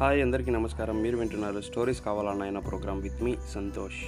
Hi అందరికీ నమస్కారం. మీరు వింటున్నారు స్టోరీస్ కావాలన్న ప్రోగ్రామ్ విత్ మీ సంతోష్.